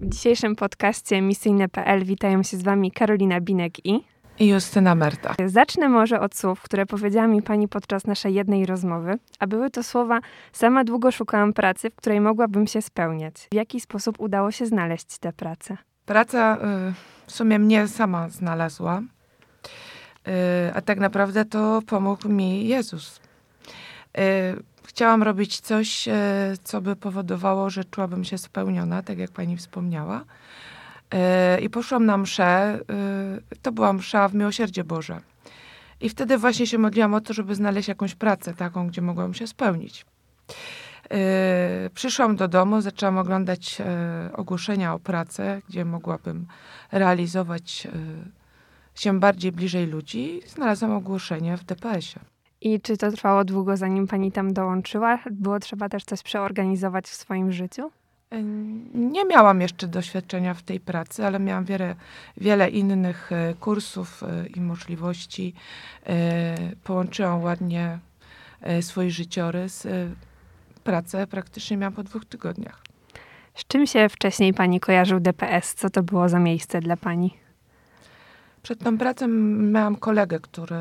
W dzisiejszym podcaście Misyjne.pl witają się z Wami Karolina Binek i... I Justyna Merta. Zacznę może od słów, które powiedziała mi Pani podczas naszej jednej rozmowy, a były to słowa Sama długo szukałam pracy, w której mogłabym się spełniać. W jaki sposób udało się znaleźć tę pracę? Praca y, w sumie mnie sama znalazła, y, a tak naprawdę to pomógł mi Jezus. Chciałam robić coś, co by powodowało, że czułabym się spełniona, tak jak pani wspomniała. I poszłam na mszę. To była msza w Miłosierdzie Boże. I wtedy właśnie się modliłam o to, żeby znaleźć jakąś pracę taką, gdzie mogłam się spełnić. Przyszłam do domu, zaczęłam oglądać ogłoszenia o pracę, gdzie mogłabym realizować się bardziej bliżej ludzi. Znalazłam ogłoszenie w DPS-ie. I czy to trwało długo, zanim pani tam dołączyła? Było trzeba też coś przeorganizować w swoim życiu? Nie miałam jeszcze doświadczenia w tej pracy, ale miałam wiele, wiele innych e, kursów e, i możliwości. E, połączyłam ładnie swój życiorys. Pracę praktycznie miałam po dwóch tygodniach. Z czym się wcześniej pani kojarzył DPS? Co to było za miejsce dla pani? Przed tą pracą miałam kolegę, który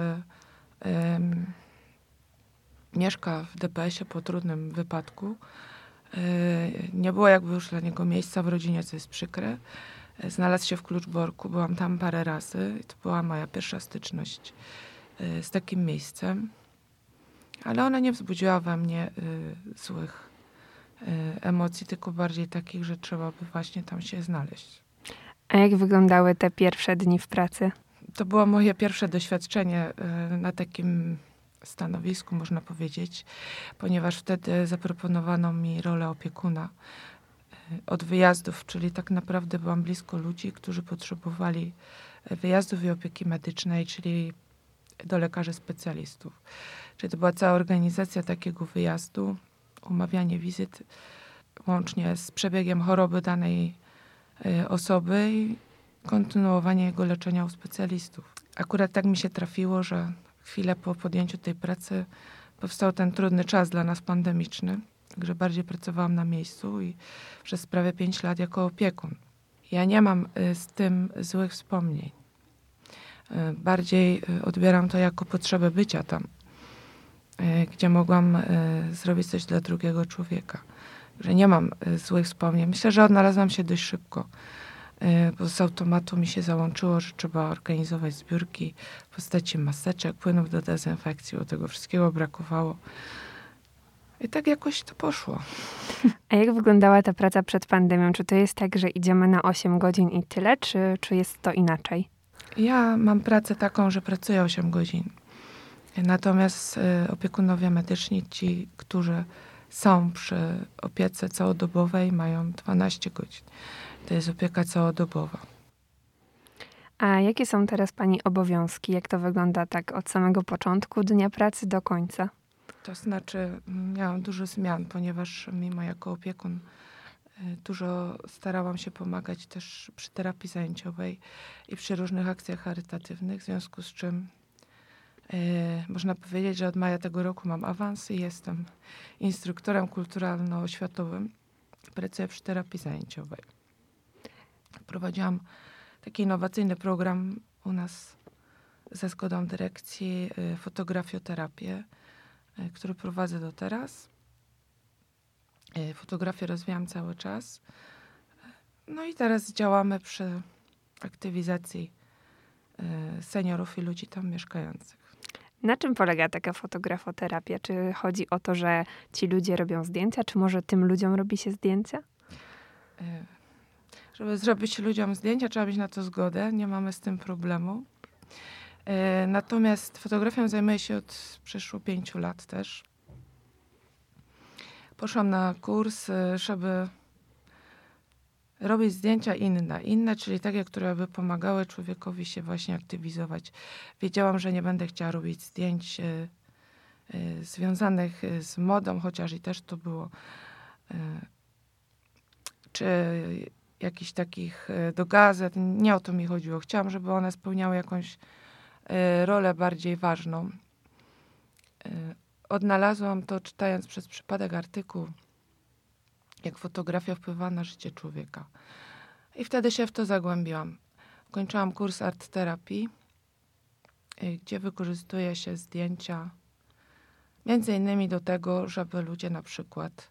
mieszka w DPS-ie po trudnym wypadku. E, nie było jakby już dla niego miejsca w rodzinie, co jest przykre. E, znalazł się w Kluczborku, byłam tam parę razy to była moja pierwsza styczność e, z takim miejscem. Ale ona nie wzbudziła we mnie złych emocji, tylko bardziej takich, że trzeba by właśnie tam się znaleźć. A jak wyglądały te pierwsze dni w pracy? To było moje pierwsze doświadczenie na takim stanowisku, można powiedzieć, ponieważ wtedy zaproponowano mi rolę opiekuna e, od wyjazdów, czyli tak naprawdę byłam blisko ludzi, którzy potrzebowali wyjazdów i opieki medycznej, czyli do lekarzy specjalistów. Czyli to była cała organizacja takiego wyjazdu, umawianie wizyt łącznie z przebiegiem choroby danej e, osoby i kontynuowanie jego leczenia u specjalistów. Akurat tak mi się trafiło, że chwilę po podjęciu tej pracy powstał ten trudny czas dla nas pandemiczny. Także bardziej pracowałam na miejscu i przez prawie pięć lat jako opiekun. Ja nie mam y, z tym złych wspomnień. Y, bardziej y, odbieram to jako potrzebę bycia tam, gdzie mogłam zrobić coś dla drugiego człowieka. Że nie mam złych wspomnień. Myślę, że odnalazłam się dość szybko bo z automatu mi się załączyło, że trzeba organizować zbiórki w postaci maseczek, płynów do dezynfekcji, bo tego wszystkiego brakowało. I tak jakoś to poszło. A jak wyglądała ta praca przed pandemią? Czy to jest tak, że idziemy na 8 godzin i tyle, czy, czy jest to inaczej? Ja mam pracę taką, że pracuję 8 godzin. Natomiast y, opiekunowie medyczni, ci, którzy są przy opiece całodobowej, mają 12 godzin. To jest opieka całodobowa. A jakie są teraz Pani obowiązki? Jak to wygląda tak od samego początku dnia pracy do końca? To znaczy, miałam dużo zmian, ponieważ mimo jako opiekun y, dużo starałam się pomagać też przy terapii zajęciowej i przy różnych akcjach charytatywnych, w związku z czym można powiedzieć, że od maja tego roku mam awans i jestem instruktorem kulturalno-oświatowym. Pracuję przy terapii zajęciowej. Prowadziłam taki innowacyjny program u nas ze zgodą dyrekcji y, fotografioterapię, y, który prowadzę do teraz. Fotografię rozwijam cały czas. No i teraz działamy przy aktywizacji seniorów i ludzi tam mieszkających. Na czym polega taka fotografoterapia? Czy chodzi o to, że ci ludzie robią zdjęcia, czy może tym ludziom robi się zdjęcia? Żeby zrobić ludziom zdjęcia, trzeba mieć na to zgodę. Nie mamy z tym problemu. E, natomiast fotografią zajmuję się od przeszło pięciu lat też. Poszłam na kurs, e, żeby robić zdjęcia inne, inne, czyli takie, które by pomagały człowiekowi się właśnie aktywizować. Wiedziałam, że nie będę chciała robić zdjęć y, y, związanych z modą, chociaż i też to było. Y, czy jakichś takich e, do gazet. Nie o to mi chodziło. Chciałam, żeby one spełniały jakąś e, rolę bardziej ważną. E, odnalazłam to czytając przez przypadek artykuł, jak fotografia wpływa na życie człowieka. I wtedy się w to zagłębiłam. Kończyłam kurs art terapii, y, gdzie wykorzystuje się zdjęcia między innymi do tego, żeby ludzie na przykład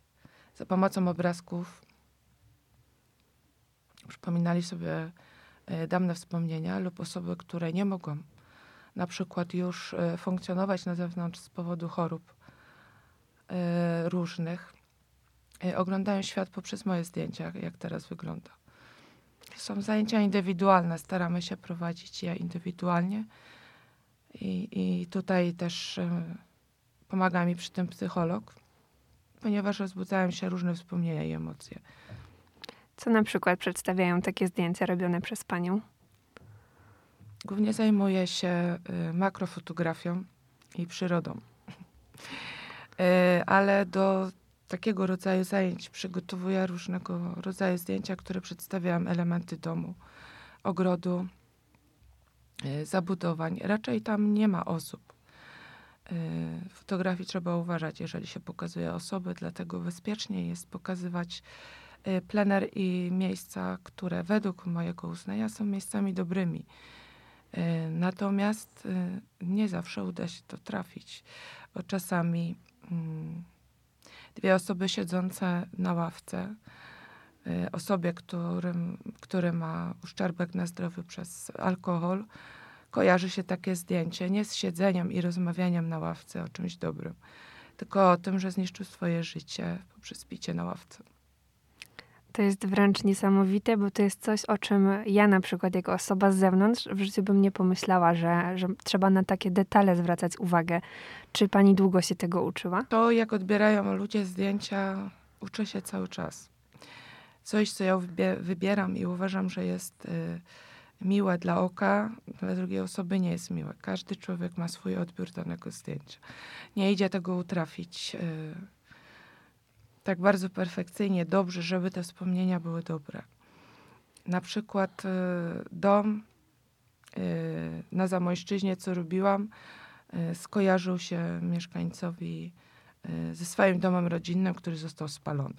za pomocą obrazków przypominali sobie y, dawne wspomnienia lub osoby, które nie mogą na przykład już y, funkcjonować na zewnątrz z powodu chorób różnych, oglądają świat poprzez moje zdjęcia, jak teraz wygląda. Są zajęcia indywidualne, staramy się prowadzić je indywidualnie. I, i tutaj też y, pomaga mi przy tym psycholog, ponieważ rozbudzają się różne wspomnienia i emocje. Co na przykład przedstawiają takie zdjęcia robione przez panią? Głównie zajmuję się y, makrofotografią i przyrodą. y, ale do takiego rodzaju zajęć przygotowuję różnego rodzaju zdjęcia, które przedstawiają elementy domu, ogrodu, e, zabudowań. Raczej tam nie ma osób. E, w fotografii trzeba uważać, jeżeli się pokazuje osoby, dlatego bezpiecznie jest pokazywać e, plener i miejsca, które według mojego uznania są miejscami dobrymi. Natomiast nie zawsze uda się to trafić. Bo czasami mm, dwie osoby siedzące na ławce, y, osobie, którym, który ma uszczerbek na zdrowiu przez alkohol, kojarzy się takie zdjęcie nie z siedzeniem i rozmawianiem na ławce o czymś dobrym, tylko o tym, że zniszczył swoje życie poprzez picie na ławce. To jest wręcz niesamowite, bo to jest coś, o czym ja na przykład jako osoba z zewnątrz w życiu bym nie pomyślała, że, że trzeba na takie detale zwracać uwagę. Czy pani długo się tego uczyła? To, jak odbierają ludzie zdjęcia, uczę się cały czas. Coś, co ja wybieram i uważam, że jest y, miłe dla oka, dla drugiej osoby nie jest miłe. Każdy człowiek ma swój odbiór danego zdjęcia. Nie idzie tego utrafić. Y, tak bardzo perfekcyjnie, dobrze, żeby te wspomnienia były dobre. Na przykład y, dom y, na Zamojszczyźnie, co robiłam, y, skojarzył się mieszkańcowi ze swoim domem rodzinnym, który został spalony.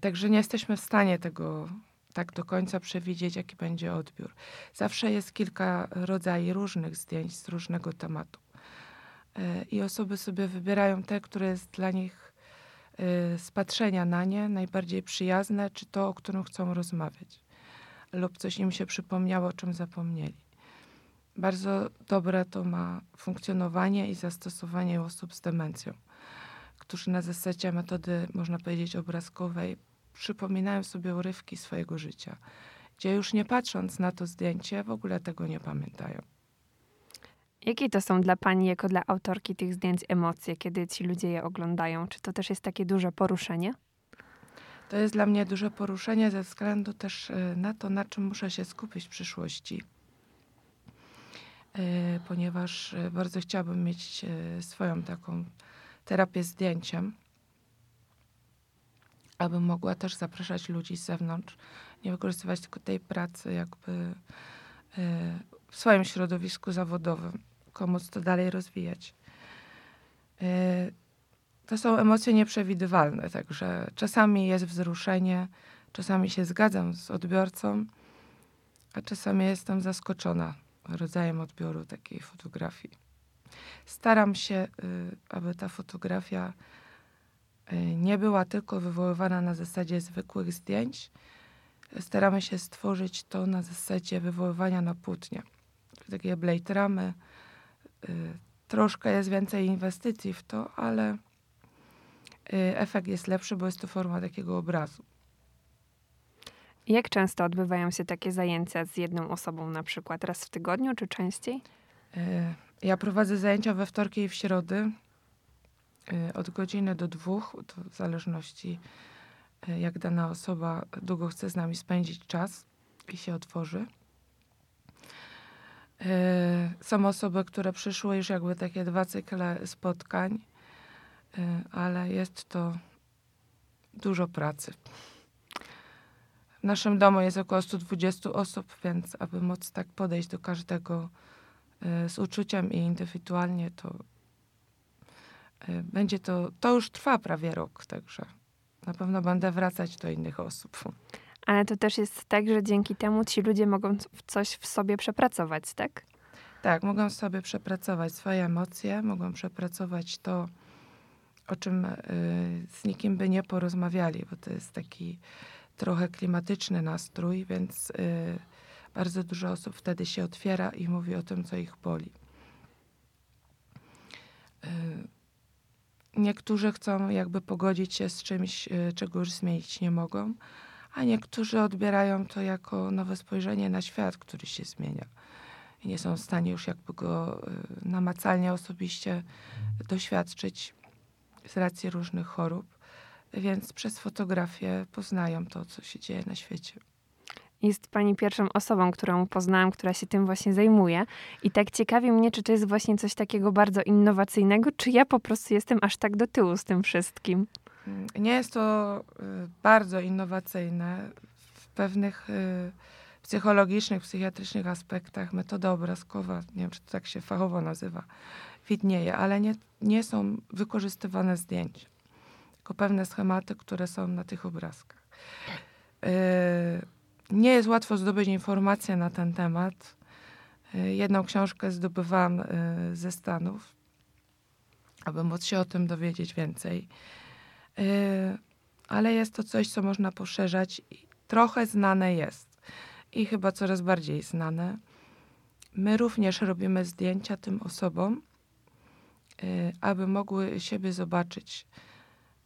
Także nie jesteśmy w stanie tego tak do końca przewidzieć, jaki będzie odbiór. Zawsze jest kilka rodzajów różnych zdjęć z różnego tematu. I osoby sobie wybierają te, które jest dla nich Y, spatrzenia na nie najbardziej przyjazne, czy to, o którym chcą rozmawiać, lub coś im się przypomniało, o czym zapomnieli. Bardzo dobre to ma funkcjonowanie i zastosowanie osób z demencją, którzy na zasadzie metody, można powiedzieć, obrazkowej przypominają sobie urywki swojego życia, gdzie już nie patrząc na to zdjęcie, w ogóle tego nie pamiętają. Jakie to są dla Pani, jako dla autorki tych zdjęć, emocje, kiedy ci ludzie je oglądają? Czy to też jest takie duże poruszenie? To jest dla mnie duże poruszenie ze względu też e, na to, na czym muszę się skupić w przyszłości. E, ponieważ e, bardzo chciałabym mieć swoją taką terapię zdjęciem, aby mogła też zapraszać ludzi z zewnątrz, nie wykorzystywać tylko tej pracy jakby w swoim środowisku zawodowym komuś to dalej rozwijać. E, to są emocje nieprzewidywalne, także czasami jest wzruszenie, czasami się zgadzam z odbiorcą, a czasami jestem zaskoczona rodzajem odbioru takiej fotografii. Staram się, y, aby ta fotografia y, nie była tylko wywoływana na zasadzie zwykłych zdjęć. Staramy się stworzyć to na zasadzie wywoływania na płótnie. Takie blade ramy, Y, troszkę jest więcej inwestycji w to, ale y, efekt jest lepszy, bo jest to forma takiego obrazu. Jak często odbywają się takie zajęcia z jedną osobą, na przykład raz w tygodniu, czy częściej? Y, ja prowadzę zajęcia we wtorki i w środy od godziny do dwóch, w zależności jak dana osoba długo chce z nami spędzić czas i się otworzy. E, są osoby, które przyszły już jakby takie dwa cykle spotkań, e, ale jest to dużo pracy. W naszym domu jest około 120 osób, więc aby móc tak podejść do każdego e, z uczuciem i indywidualnie, to będzie to, to już trwa prawie rok, także na pewno będę wracać do innych osób. Ale to też jest tak, że dzięki temu ci ludzie mogą coś w sobie przepracować, tak? Tak, mogą sobie przepracować swoje emocje, mogą przepracować to, o czym y, z nikim by nie porozmawiali, bo to jest taki trochę klimatyczny nastrój, więc y, bardzo dużo osób wtedy się otwiera i mówi o tym, co ich boli. Y, niektórzy chcą jakby pogodzić się z czymś, czego już zmienić nie mogą, a niektórzy odbierają to jako nowe spojrzenie na świat, który się zmienia. I nie są w stanie już jakby go namacalnie osobiście doświadczyć z racji różnych chorób, więc przez fotografię poznają to, co się dzieje na świecie. Jest pani pierwszą osobą, którą poznałam, która się tym właśnie zajmuje. I tak ciekawi mnie, czy to jest właśnie coś takiego bardzo innowacyjnego, czy ja po prostu jestem aż tak do tyłu z tym wszystkim. Nie jest to y, bardzo innowacyjne. W pewnych y, psychologicznych, psychiatrycznych aspektach metoda obrazkowa, nie wiem, czy to tak się fachowo nazywa, widnieje, ale nie, nie są wykorzystywane zdjęcia, tylko pewne schematy, które są na tych obrazkach. Yy, nie jest łatwo zdobyć informacje na ten temat. Jedną książkę zdobywałam ze Stanów, aby móc się o tym dowiedzieć więcej. Yy, ale jest to coś, co można poszerzać. Trochę znane jest i chyba coraz bardziej znane. My również robimy zdjęcia tym osobom, Y, aby mogły siebie zobaczyć.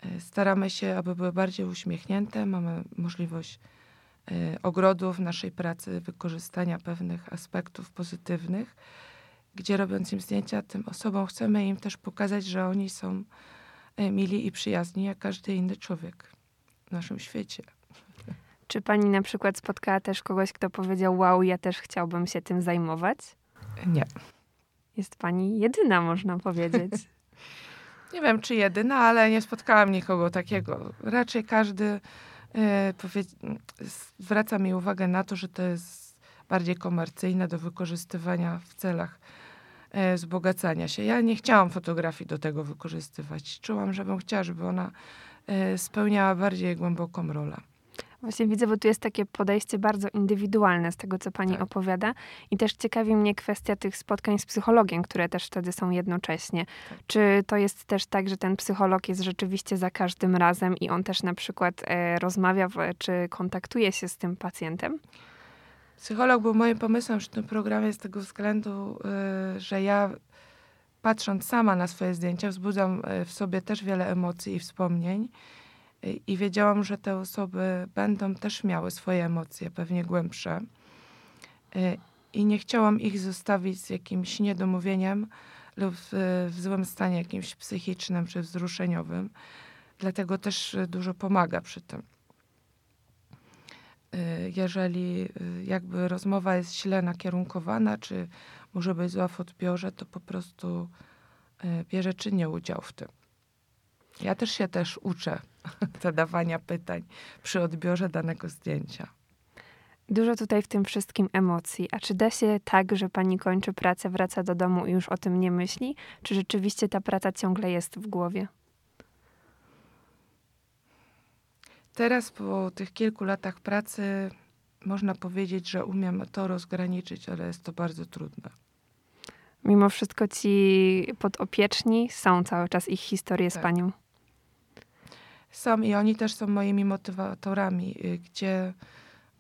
Y, staramy się, aby były bardziej uśmiechnięte. Mamy możliwość y, ogrodu w naszej pracy, wykorzystania pewnych aspektów pozytywnych, gdzie robiąc im zdjęcia tym osobom, chcemy im też pokazać, że oni są mili i przyjazni, jak każdy inny człowiek w naszym świecie. Czy pani na przykład spotkała też kogoś, kto powiedział: Wow, ja też chciałbym się tym zajmować? Nie. Jest pani jedyna, można powiedzieć. nie wiem, czy jedyna, ale nie spotkałam nikogo takiego. Raczej każdy e, zwraca mi uwagę na to, że to jest bardziej komercyjne do wykorzystywania w celach wzbogacania się. Ja nie chciałam fotografii do tego wykorzystywać. Czułam, żebym chciała, żeby ona e, spełniała bardziej głęboką rolę. Właśnie widzę, bo tu jest takie podejście bardzo indywidualne z tego, co pani tak. opowiada. I też ciekawi mnie kwestia tych spotkań z psychologiem, które też wtedy są jednocześnie. Tak. Czy to jest też tak, że ten psycholog jest rzeczywiście za każdym razem i on też na przykład e, rozmawia, w, czy kontaktuje się z tym pacjentem? Psycholog był moim pomysłem przy tym programie z tego względu, y, że ja patrząc sama na swoje zdjęcia, wzbudzam e, w sobie też wiele emocji i wspomnień i wiedziałam, że te osoby będą też miały swoje emocje, pewnie głębsze. Y, I nie chciałam ich zostawić z jakimś niedomówieniem lub w, w złym stanie jakimś psychicznym czy wzruszeniowym. Dlatego też dużo pomaga przy tym. Y, jeżeli y, jakby rozmowa jest źle nakierunkowana, czy może być zła w odbiorze, to po prostu bierze czynnie udział w tym. Ja też się też uczę zadawania pytań przy odbiorze danego zdjęcia. Dużo tutaj w tym wszystkim emocji. A czy da się tak, że pani kończy pracę, wraca do domu i już o tym nie myśli? Czy rzeczywiście ta praca ciągle jest w głowie? Teraz po tych kilku latach pracy można powiedzieć, że umiem to rozgraniczyć, ale jest to bardzo trudne. Mimo wszystko ci podopieczni są cały czas ich historie tak. z panią są i oni też są moimi motywatorami, y, gdzie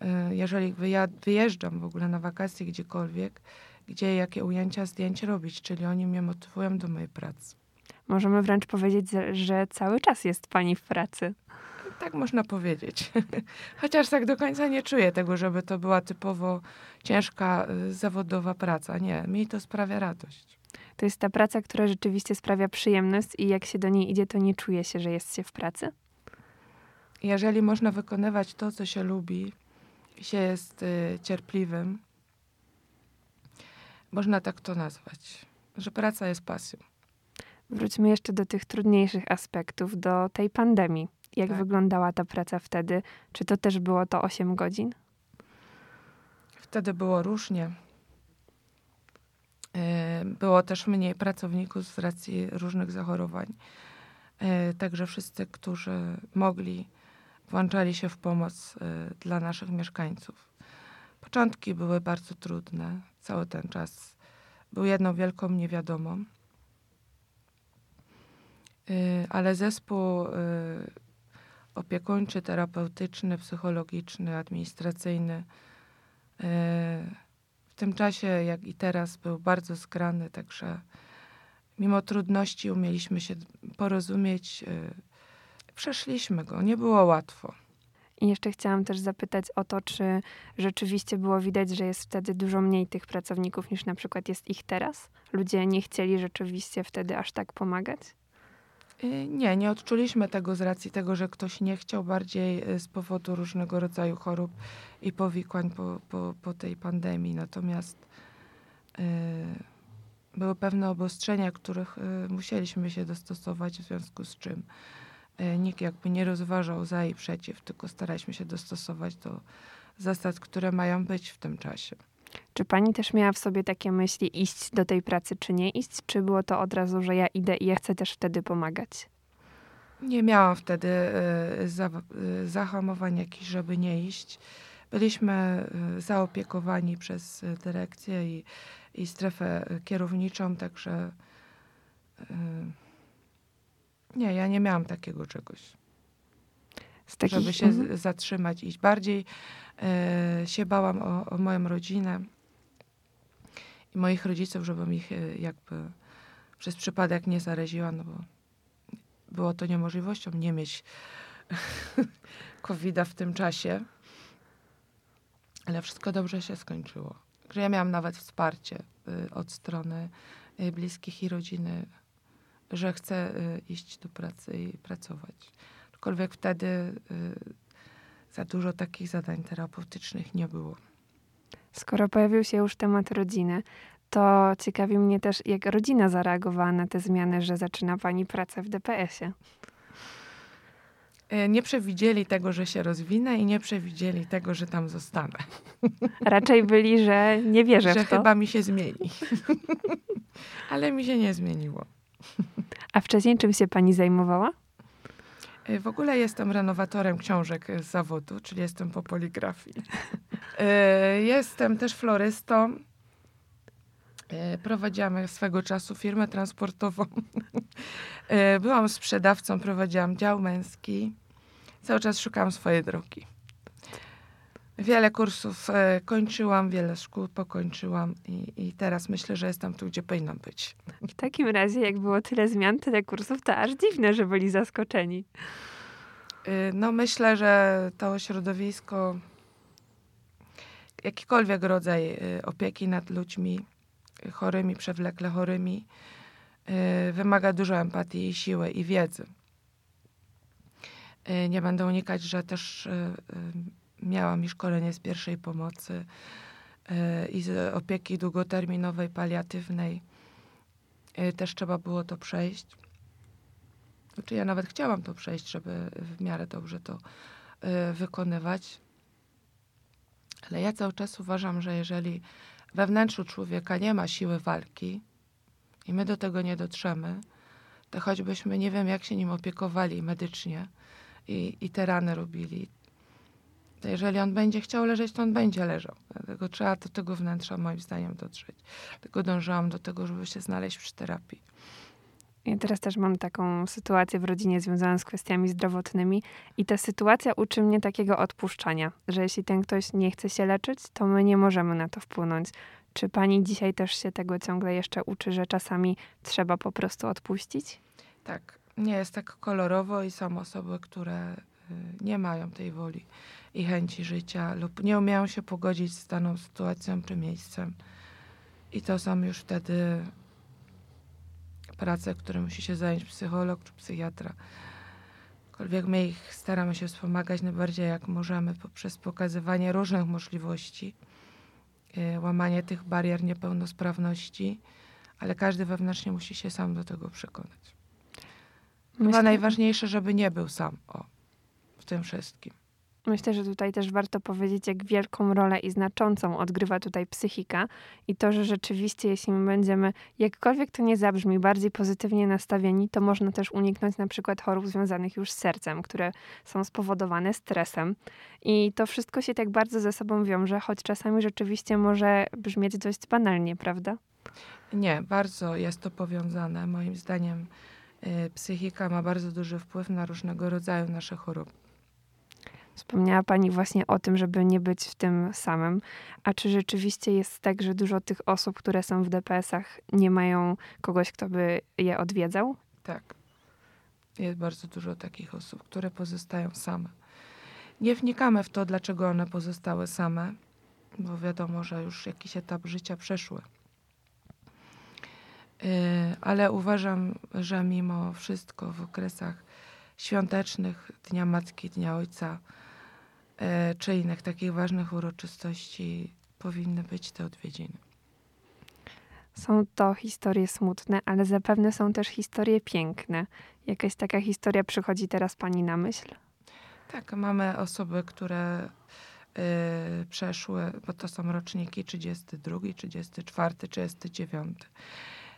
y, jeżeli wyjeżdżam w ogóle na wakacje gdziekolwiek, gdzie jakie ujęcia, zdjęć robić, czyli oni mnie motywują do mojej pracy. Możemy wręcz powiedzieć, że cały czas jest pani w pracy. Tak można powiedzieć. Chociaż tak do końca nie czuję tego, żeby to była typowo ciężka, y, zawodowa praca. Nie, mi to sprawia radość. To jest ta praca, która rzeczywiście sprawia przyjemność i jak się do niej idzie, to nie czuje się, że jest się w pracy? Jeżeli można wykonywać to, co się lubi, się jest y, cierpliwym, można tak to nazwać, że praca jest pasją. Wróćmy jeszcze do tych trudniejszych aspektów, do tej pandemii. Jak tak. wyglądała ta praca wtedy? Czy to też było to 8 godzin? Wtedy było różnie. E, było też mniej pracowników z racji różnych zachorowań. E, także wszyscy, którzy mogli, włączali się w pomoc y, dla naszych mieszkańców. Początki były bardzo trudne. Cały ten czas był jedną wielką niewiadomą. Ale zespół opiekuńczy, terapeutyczny, psychologiczny, administracyjny y, w tym czasie, jak i teraz, był bardzo skrany, także mimo trudności umieliśmy się porozumieć. Przeszliśmy go, nie było łatwo. I jeszcze chciałam też zapytać o to, czy rzeczywiście było widać, że jest wtedy dużo mniej tych pracowników niż na przykład jest ich teraz? Ludzie nie chcieli rzeczywiście wtedy aż tak pomagać? Y, nie, nie odczuliśmy tego z racji tego, że ktoś nie chciał, bardziej y, z powodu różnego rodzaju chorób i powikłań po, po, po tej pandemii. Natomiast yy, były pewne obostrzenia, których musieliśmy się dostosować, w związku z czym nikt jakby nie rozważał za i przeciw, tylko staraliśmy się dostosować do zasad, które mają być w tym czasie. Czy pani też miała w sobie takie myśli, iść do tej pracy, czy nie iść? Czy było to od razu, że ja idę i ja chcę też wtedy pomagać? Nie miałam wtedy y, za, y, zahamowań jakichś, żeby nie iść. Byliśmy y, zaopiekowani przez dyrekcję i, i strefę kierowniczą, także nie, ja nie miałam takiego czegoś. Takich... Żeby się mhm. zatrzymać, iść. Bardziej e, się bałam o, o, moją rodzinę i moich rodziców, żebym ich e, jakby przez przypadek nie zaraziła, no bo było to niemożliwością nie mieć covid w tym czasie. Ale wszystko dobrze się skończyło. Że ja miałam nawet wsparcie y, od strony y, bliskich i rodziny, że chcę y, iść do pracy i pracować. Aczkolwiek wtedy y, za dużo takich zadań terapeutycznych nie było. Skoro pojawił się już temat rodziny, to ciekawi mnie też, jak rodzina zareagowała na te zmiany, że zaczyna pani pracę w DPS-ie. Y, nie przewidzieli tego, że się rozwinę i nie przewidzieli tego, że tam zostanę. Raczej byli, że nie wierzę że w to. chyba mi się zmieni. Ale mi się nie zmieniło. A wcześniej czym się pani zajmowała? W ogóle jestem renowatorem książek z zawodu, czyli jestem po poligrafii. E, jestem też florystą. Prowadziłam swego czasu firmę transportową. Byłam sprzedawcą, prowadziłam dział męski. Cały czas szukałam swojej drogi. Wiele kursów kończyłam, wiele szkół pokończyłam i, i, teraz myślę, że jestem tu, gdzie powinnam być. W takim razie, jak było tyle zmian, tyle kursów, to aż dziwne, że byli zaskoczeni. Y, no myślę, że to środowisko, jakikolwiek rodzaj y, opieki nad ludźmi chorymi, przewlekle chorymi, y, wymaga dużo empatii i siły i wiedzy. Nie będę unikać, że też miałam i szkolenie z pierwszej pomocy i z opieki długoterminowej, paliatywnej. Też trzeba było to przejść. Znaczy ja nawet chciałam to przejść, żeby w miarę dobrze to y, wykonywać. Ale ja cały czas uważam, że jeżeli we wnętrzu człowieka nie ma siły walki i my do tego nie dotrzemy, to choćbyśmy nie wiem, jak się nim opiekowali medycznie i, i te rany robili, jeżeli on będzie chciał leżeć, to on będzie leżał. Dlatego trzeba do tego wnętrza moim zdaniem dotrzeć. Dlatego dążyłam do tego, żeby się znaleźć przy terapii. Ja teraz też mam taką sytuację w rodzinie związaną z kwestiami zdrowotnymi i ta sytuacja uczy mnie takiego odpuszczania, że jeśli ten ktoś nie chce się leczyć, to my nie możemy na to wpłynąć. Czy pani dzisiaj też się tego ciągle jeszcze uczy, że czasami trzeba po prostu odpuścić? Tak, nie jest tak kolorowo i są osoby, które y, nie mają tej woli i chęci życia lub nie umieją się pogodzić z daną sytuacją czy miejscem. I to są już wtedy prace, które musi się zająć psycholog czy psychiatra. Aczkolwiek my ich staramy się wspomagać najbardziej jak możemy poprzez pokazywanie różnych możliwości, yy, łamanie tych barier niepełnosprawności, ale każdy wewnętrznie musi się sam do tego przekonać. Myślę, Chyba najważniejsze, żeby nie był sam o, w tym wszystkim. Myślę, że tutaj też warto powiedzieć, jak wielką rolę i znaczącą odgrywa tutaj psychika i to, że rzeczywiście, jeśli my będziemy, jakkolwiek to nie zabrzmi, bardziej pozytywnie nastawieni, to można też uniknąć na przykład chorób związanych już z sercem, które są spowodowane stresem. I to wszystko się tak bardzo ze sobą wiąże, choć czasami rzeczywiście może brzmieć dość banalnie, prawda? Nie, bardzo jest to powiązane. Moim zdaniem y, psychika ma bardzo duży wpływ na różnego rodzaju nasze choroby. Wspomniała Pani właśnie o tym, żeby nie być w tym samym. A czy rzeczywiście jest tak, że dużo tych osób, które są w DPS-ach, nie mają kogoś, kto by je odwiedzał? Tak. Jest bardzo dużo takich osób, które pozostają same. Nie wnikamy w to, dlaczego one pozostały same, bo wiadomo, że już jakiś etap życia przeszły. Yy, ale uważam, że mimo wszystko w okresach świątecznych, Dnia Matki, Dnia Ojca, czy innych takich ważnych uroczystości powinny być te odwiedziny. Są to historie smutne, ale zapewne są też historie piękne. Jakaś taka historia przychodzi teraz pani na myśl? Tak, mamy osoby, które y, przeszły, bo to są roczniki 32, 34, 39.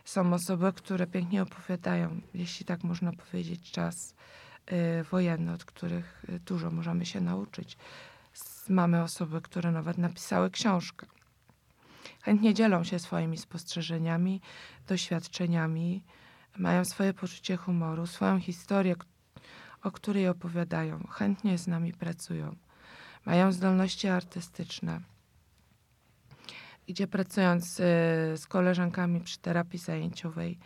Są osoby, które pięknie opowiadają, jeśli tak można powiedzieć, czas wojenne, od których y, dużo możemy się nauczyć. Mamy osoby, które nawet napisały książkę. Chętnie dzielą się swoimi spostrzeżeniami, doświadczeniami, mają swoje poczucie humoru, swoją historię, o której opowiadają. Chętnie z nami pracują. Mają zdolności artystyczne gdzie pracując y, z koleżankami przy terapii zajęciowej,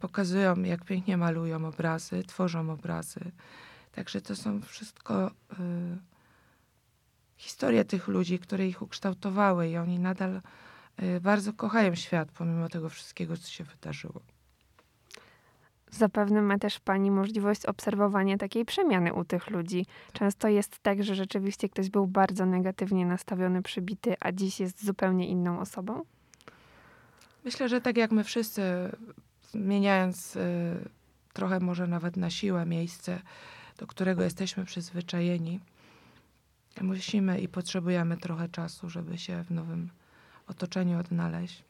pokazują, jak pięknie malują obrazy, tworzą obrazy. Także to są wszystko y, historie tych ludzi, które ich ukształtowały i oni nadal y, bardzo kochają świat, pomimo tego wszystkiego, co się wydarzyło. Zapewne ma też Pani możliwość obserwowania takiej przemiany u tych ludzi. Często jest tak, że rzeczywiście ktoś był bardzo negatywnie nastawiony, przybity, a dziś jest zupełnie inną osobą? Myślę, że tak jak my wszyscy, zmieniając y, trochę może nawet na siłę miejsce, do którego jesteśmy przyzwyczajeni, musimy i potrzebujemy trochę czasu, żeby się w nowym otoczeniu odnaleźć.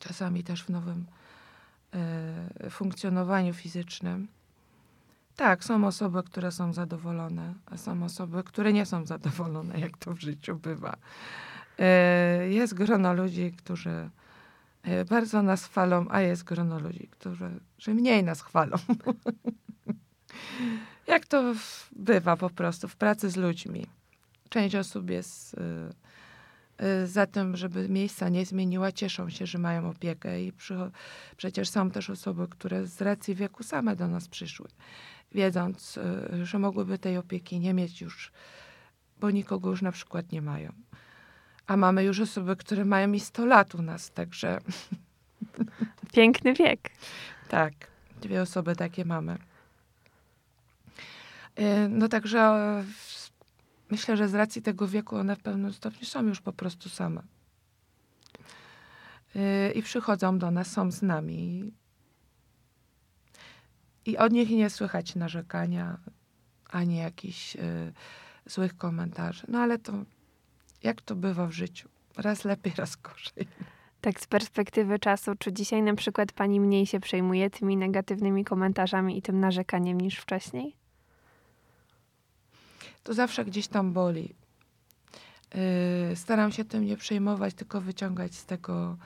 Czasami też w nowym y, funkcjonowaniu fizycznym. Tak, są osoby, które są zadowolone, a są osoby, które nie są zadowolone, jak to w życiu bywa. E, jest grono ludzi, którzy e, bardzo nas chwalą, a jest grono ludzi, którzy że mniej nas chwalą. Jak to bywa po prostu w pracy z ludźmi. Część osób jest e, za tym, żeby miejsca nie zmieniła, cieszą się, że mają opiekę i przecież są też osoby, które z racji wieku same do nas przyszły, wiedząc, że mogłyby tej opieki nie mieć już, bo nikogo już na przykład nie mają. A mamy już osoby, które mają i 100 lat u nas, także. Piękny wiek. Tak, dwie osoby takie mamy. Y, no także myślę, że z racji tego wieku one w pewnym stopniu są już po prostu same. Y, I przychodzą do nas, są z nami. I od nich nie słychać narzekania, ani jakichś y, złych komentarzy. No ale to jak to bywa w życiu. Raz lepiej, raz gorzej. Tak z perspektywy czasu, czy dzisiaj na przykład pani mniej się przejmuje tymi negatywnymi komentarzami i tym narzekaniem niż wcześniej? To zawsze gdzieś tam boli. Yy, staram się tym nie przejmować, tylko wyciągać z tego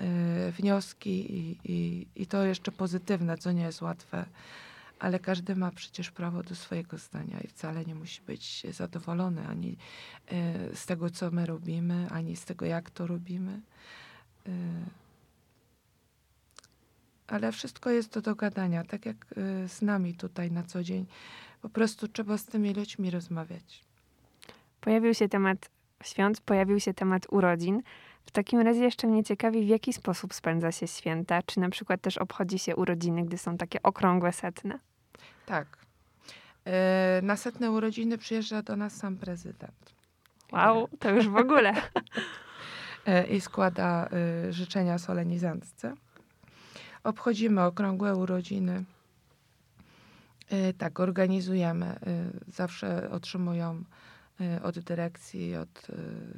yy, wnioski i, i, i to jeszcze pozytywne, co nie jest łatwe ale każdy ma przecież prawo do swojego zdania i wcale nie musi być zadowolony ani e, z tego, co my robimy, ani z tego, jak to robimy. E, ale wszystko jest do dogadania, tak jak e, z nami tutaj na co dzień. Po prostu trzeba z tymi ludźmi rozmawiać. Pojawił się temat świąt, pojawił się temat urodzin. W takim razie jeszcze mnie ciekawi, w jaki sposób spędza się święta? Czy na przykład też obchodzi się urodziny, gdy są takie okrągłe setne? Tak. E, na setne urodziny przyjeżdża do nas sam prezydent. Wow, to już w ogóle. E, I składa e, życzenia solenizantce. Obchodzimy okrągłe urodziny tak, organizujemy. Zawsze otrzymują od dyrekcji, od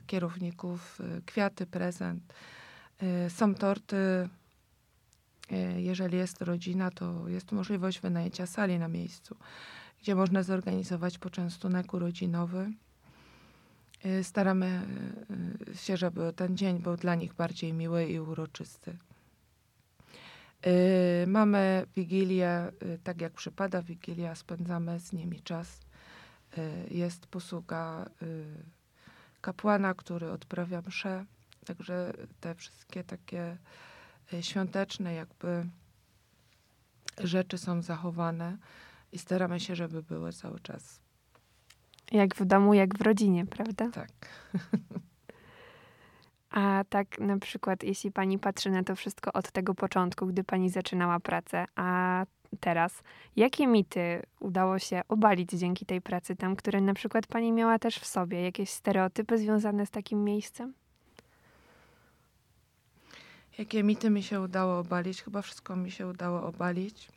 kierowników kwiaty, prezent. Są torty. Jeżeli jest rodzina, to jest możliwość wynajęcia sali na miejscu, gdzie można zorganizować poczęstunek urodzinowy. Staramy się, żeby ten dzień był dla nich bardziej miły i uroczysty. Y, mamy Wigilię, y, tak jak przypada Wigilia, spędzamy z nimi czas. Y, jest posługa kapłana, który odprawia mszę. Także te wszystkie takie świąteczne jakby rzeczy są zachowane i staramy się, żeby były cały czas. Jak w domu, jak w rodzinie, prawda? Tak. A tak na przykład, jeśli pani patrzy na to wszystko od tego początku, gdy pani zaczynała pracę, a teraz, jakie mity udało się obalić dzięki tej pracy tam, które na przykład pani miała też w sobie? Jakieś stereotypy związane z takim miejscem? Jakie mity mi się udało obalić? Chyba wszystko mi się udało obalić.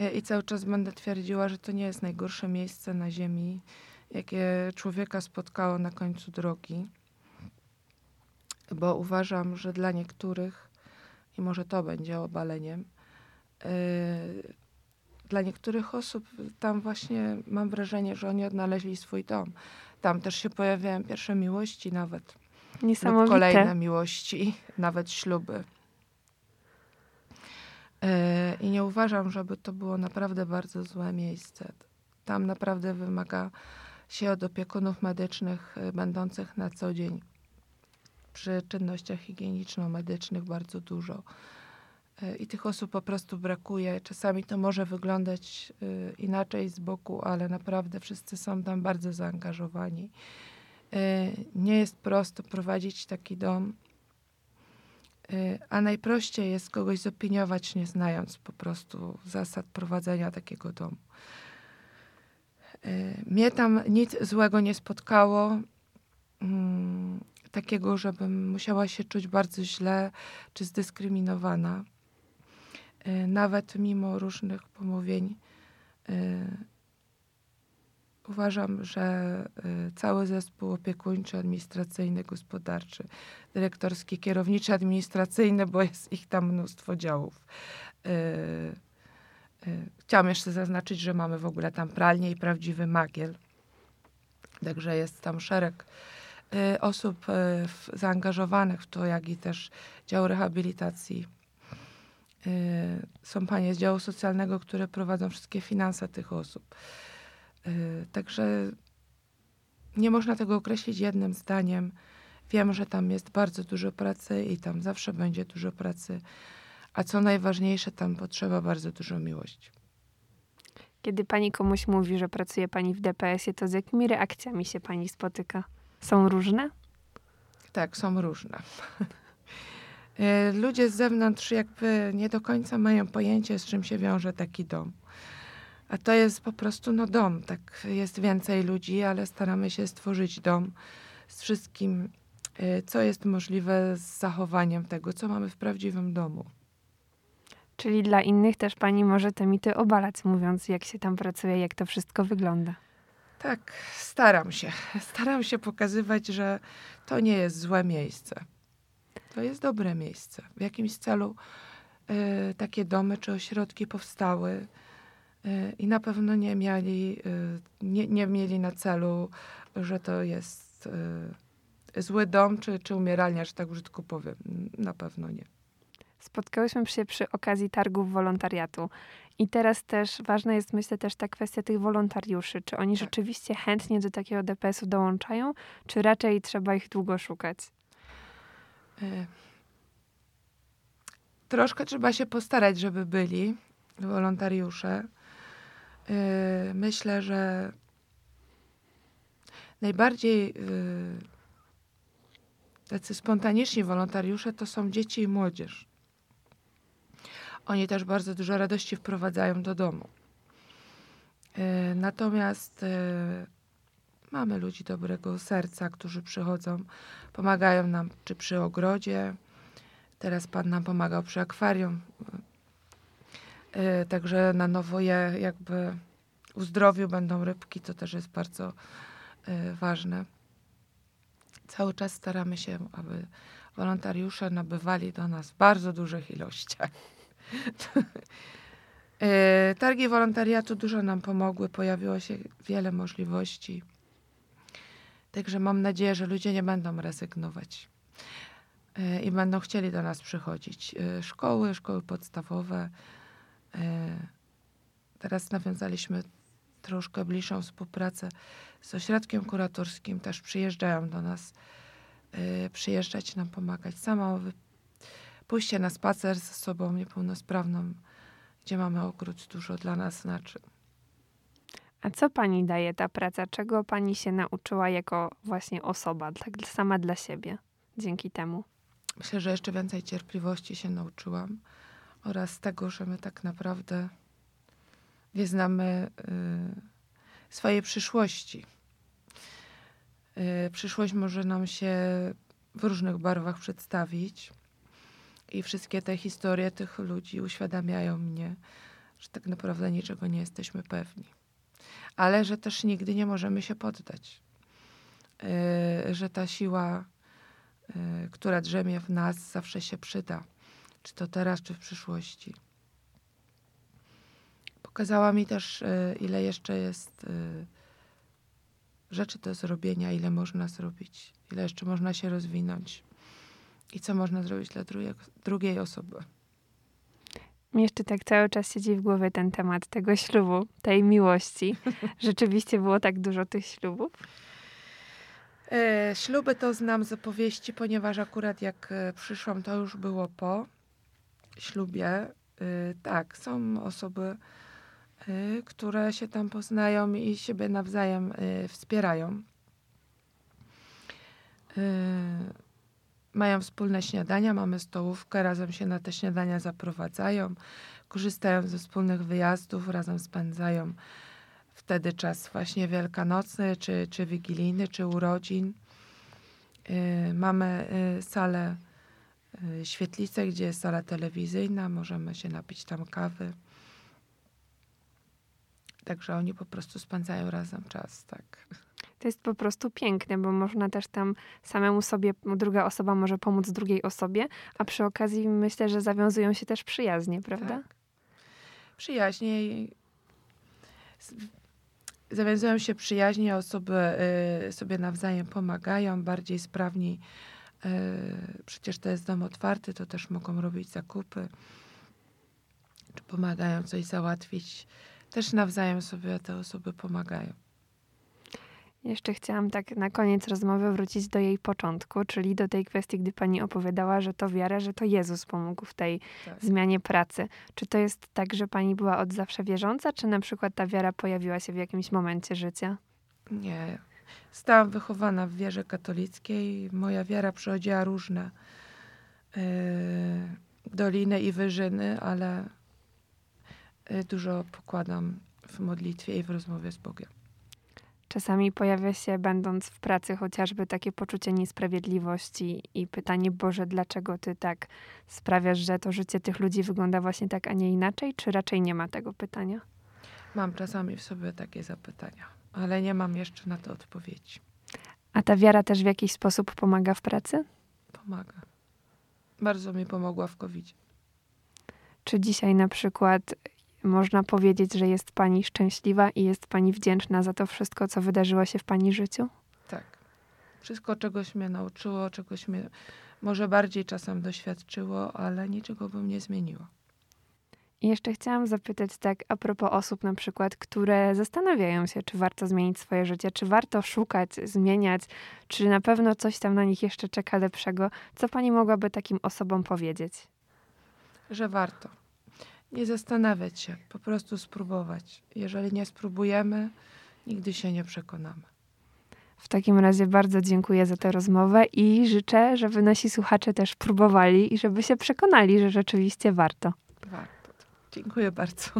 E, I cały czas będę twierdziła, że to nie jest najgorsze miejsce na Ziemi, jakie człowieka spotkało na końcu drogi bo uważam, że dla niektórych, i może to będzie obaleniem, dla niektórych osób tam właśnie mam wrażenie, że oni odnaleźli swój dom. Tam też się pojawiają pierwsze miłości nawet. Niesamowite. Lub kolejne miłości, nawet śluby. Yy, I nie uważam, żeby to było naprawdę bardzo złe miejsce. Tam naprawdę wymaga się od opiekunów medycznych yy, będących na co dzień przy czynnościach higieniczno-medycznych bardzo dużo. E, I tych osób po prostu brakuje. Czasami to może wyglądać e, inaczej z boku, ale naprawdę wszyscy są tam bardzo zaangażowani. E, nie jest prosto prowadzić taki dom, a najprościej jest kogoś zopiniować, nie znając po prostu zasad prowadzenia takiego domu. Mnie tam nic złego nie spotkało. Mm, takiego, żebym musiała się czuć bardzo źle czy zdyskryminowana. Y, nawet mimo różnych pomówień, y, uważam, że y, cały zespół opiekuńczy, administracyjny, gospodarczy, dyrektorski, kierowniczy, administracyjny, bo jest ich tam mnóstwo działów. Chciałam jeszcze zaznaczyć, że mamy w ogóle tam pralnię i prawdziwy magiel. Także jest tam szereg osób zaangażowanych w to, jak i też dział rehabilitacji. Y, są panie z działu socjalnego, które prowadzą wszystkie finanse tych osób. Także nie można tego określić jednym zdaniem. Wiem, że tam jest bardzo dużo pracy i tam zawsze będzie dużo pracy. A co najważniejsze, tam potrzeba bardzo dużo miłości. Kiedy pani komuś mówi, że pracuje pani w DPS-ie, to z jakimi reakcjami się pani spotyka? Są różne? Tak, są różne. E, ludzie z zewnątrz jakby nie do końca mają pojęcie, z czym się wiąże taki dom. A to jest po prostu no dom. Tak jest więcej ludzi, ale staramy się stworzyć dom z wszystkim, e, co jest możliwe z zachowaniem tego, co mamy w prawdziwym domu. Czyli dla innych też pani może te mity obalać, mówiąc, jak się tam pracuje, jak to wszystko wygląda. Tak, staram się. Staram się pokazywać, że to nie jest złe miejsce. To jest dobre miejsce. W jakimś celu y, takie domy czy ośrodki powstały y, i na pewno nie mieli, y, nie, nie mieli na celu, że to jest zły dom czy, czy umieralnia, że tak brzydko powiem. Na pewno nie. Spotkałyśmy się przy okazji targów wolontariatu. I teraz też ważna jest, myślę, też ta kwestia tych wolontariuszy. Czy oni tak. rzeczywiście chętnie do takiego DPS-u dołączają, czy raczej trzeba ich długo szukać? Y troszkę trzeba się postarać, żeby byli wolontariusze. Y myślę, że najbardziej y tacy spontaniczni wolontariusze to są dzieci i młodzież oni też bardzo dużo radości wprowadzają do domu. E, natomiast e, mamy ludzi dobrego serca, którzy przychodzą, pomagają nam czy przy ogrodzie. Teraz pan nam pomagał przy akwarium. Y, także na nowo je jakby uzdrowiu będą rybki, to też jest bardzo y, ważne. Cały czas staramy się, aby wolontariusze nabywali do nas w bardzo dużych ilościach. Y, targi wolontariatu dużo nam pomogły, pojawiło się wiele możliwości. Także mam nadzieję, że ludzie nie będą rezygnować i będą chcieli do nas przychodzić. Szkoły, szkoły podstawowe, E, teraz nawiązaliśmy troszkę bliższą współpracę z ośrodkiem kuratorskim. Też przyjeżdżają do nas e, przyjeżdżać nam pomagać. Samo pójście na spacer z osobą niepełnosprawną, gdzie mamy ogród, dużo dla nas znaczy. A co pani daje ta praca? Czego pani się nauczyła jako właśnie osoba, tak sama dla siebie dzięki temu? Myślę, że jeszcze więcej cierpliwości się nauczyłam oraz tego, że my tak naprawdę nie znamy y, swojej przyszłości. Y, przyszłość może nam się w różnych barwach przedstawić i wszystkie te historie tych ludzi uświadamiają mnie, że tak naprawdę niczego nie jesteśmy pewni. Ale że też nigdy nie możemy się poddać. Y, że ta siła, y, która drzemie w nas, zawsze się przyda czy to teraz, czy w przyszłości. Pokazała mi też, y, ile jeszcze jest rzeczy do zrobienia, ile można zrobić, ile jeszcze można się rozwinąć i co można zrobić dla drugiej osoby. Jeszcze tak cały czas siedzi w głowie ten temat tego ślubu, tej miłości. Rzeczywiście było tak dużo tych ślubów? E, śluby to znam z opowieści, ponieważ akurat jak e, przyszłam, to już było po ślubie, y, tak, są osoby, y, które się tam poznają i siebie nawzajem y, wspierają. Mają wspólne śniadania, mamy stołówkę, razem się na te śniadania zaprowadzają, korzystają ze wspólnych wyjazdów, razem spędzają wtedy czas właśnie wielkanocny, czy, czy wigilijny, czy urodzin. Mamy salę Y, świetlicę, gdzie jest sala telewizyjna, możemy się napić tam kawy. Także oni po prostu spędzają razem czas, tak. To jest po prostu piękne, bo można też tam samemu sobie, druga osoba może pomóc drugiej osobie, a przy okazji myślę, że zawiązują się też przyjaźnie, prawda? Tak. Przyjaźnie. Zawiązują się przyjaźnie, osoby y, sobie nawzajem pomagają, bardziej sprawni E, przecież to jest dom otwarty, to też mogą robić zakupy, czy pomagają coś załatwić. Też nawzajem sobie te osoby pomagają. Jeszcze chciałam tak na koniec rozmowy wrócić do jej początku, czyli do tej kwestii, gdy pani opowiadała, że to wiara, że to Jezus pomógł w tej tak. zmianie pracy. Czy to jest tak, że pani była od zawsze wierząca, czy na przykład ta wiara pojawiła się w jakimś momencie życia? Nie, Stałam wychowana w wierze katolickiej. Moja wiara przechodziła różne yy, doliny i wyżyny, ale yy, dużo pokładam w modlitwie i w rozmowie z Bogiem. Czasami pojawia się, będąc w pracy, chociażby takie poczucie niesprawiedliwości i pytanie, Boże, dlaczego Ty tak sprawiasz, że to życie tych ludzi wygląda właśnie tak, a nie inaczej? Czy raczej nie ma tego pytania? Mam czasami w sobie takie zapytania ale nie mam jeszcze na to odpowiedzi. A ta wiara też w jakiś sposób pomaga w pracy? Pomaga. Bardzo mi pomogła w covid Czy dzisiaj na przykład można powiedzieć, że jest Pani szczęśliwa i jest Pani wdzięczna za to wszystko, co wydarzyło się w Pani życiu? Tak. Wszystko czegoś mnie nauczyło, czegoś mnie może bardziej czasem doświadczyło, ale niczego bym nie zmieniła. I jeszcze chciałam zapytać tak a propos osób na przykład, które zastanawiają się, czy warto zmienić swoje życie, czy warto szukać, zmieniać, czy na pewno coś tam na nich jeszcze czeka lepszego. Co pani mogłaby takim osobom powiedzieć? Że warto. Nie zastanawiać się, po prostu spróbować. Jeżeli nie spróbujemy, nigdy się nie przekonamy. W takim razie bardzo dziękuję za tę rozmowę i życzę, żeby nasi słuchacze też próbowali i żeby się przekonali, że rzeczywiście warto. Warto. Dziękuję bardzo.